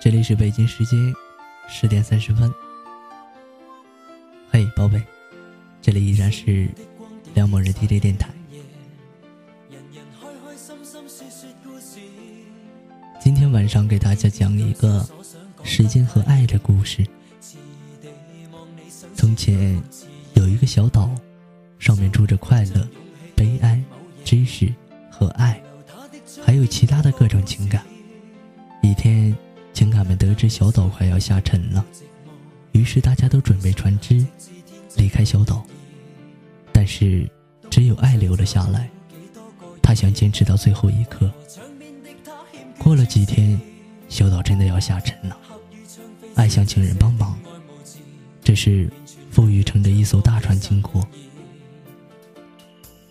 这里是北京时间十点三十分。嘿，宝贝，这里依然是梁某人 DJ 电台。今天晚上给大家讲一个时间和爱的故事。从前有一个小岛，上面住着快乐、悲哀、知识和爱，还有其他的各种情感。一天，他们得知小岛快要下沉了，于是大家都准备船只离开小岛。但是，只有爱留了下来，他想坚持到最后一刻。过了几天，小岛真的要下沉了，爱想请人帮忙。这时，富裕乘着一艘大船经过。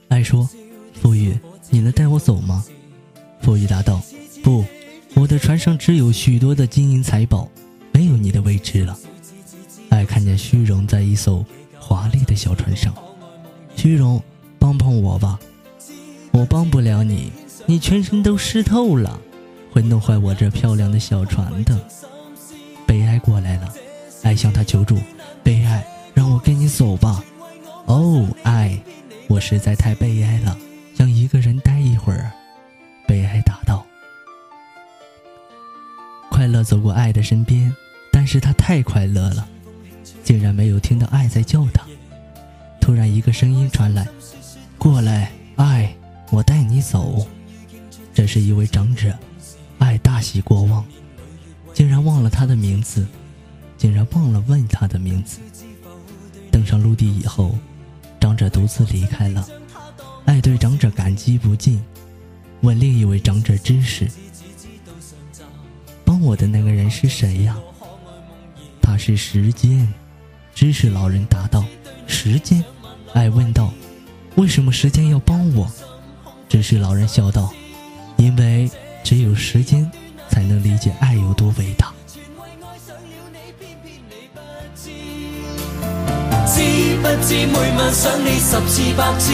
爱说：“富裕，你能带我走吗？”富裕答道：“不。”我的船上只有许多的金银财宝，没有你的位置了。爱看见虚荣在一艘华丽的小船上，虚荣，帮帮我吧！我帮不了你，你全身都湿透了，会弄坏我这漂亮的小船的。悲哀过来了，爱向他求助，悲哀，让我跟你走吧。哦，爱，我实在太悲哀了，想一个人待一会儿。乐走过爱的身边，但是他太快乐了，竟然没有听到爱在叫他。突然，一个声音传来：“过来，爱，我带你走。”这是一位长者，爱大喜过望，竟然忘了他的名字，竟然忘了问他的名字。登上陆地以后，长者独自离开了。爱对长者感激不尽，问另一位长者知识。我的那个人是谁呀？他是时间。知识老人答道：“时间。”爱问道：“为什么时间要帮我？”知识老人笑道：“因为只有时间才能理解爱有多伟大。”不知每晚想你十次百次，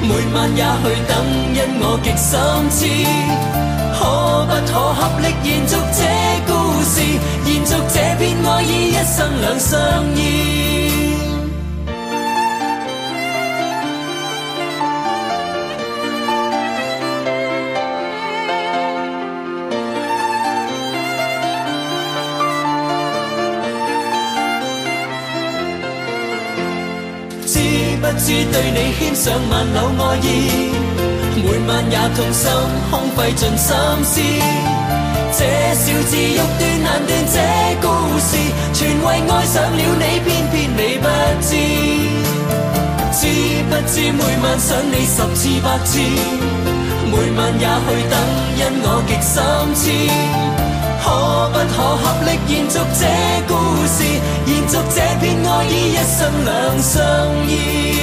每晚也去等，因我极心知。可不可合力延续这故事？延续这片爱意，一生两相依。知不知对你牵上万缕爱意？每晚也痛心，空费尽心思。这小字欲断难断，这故事全为爱上了你，偏偏你不知。知不知每晚想你十次百次，每晚也去等，因我极心痴。可不可合力延续这故事，延续这片爱意，一生两相依？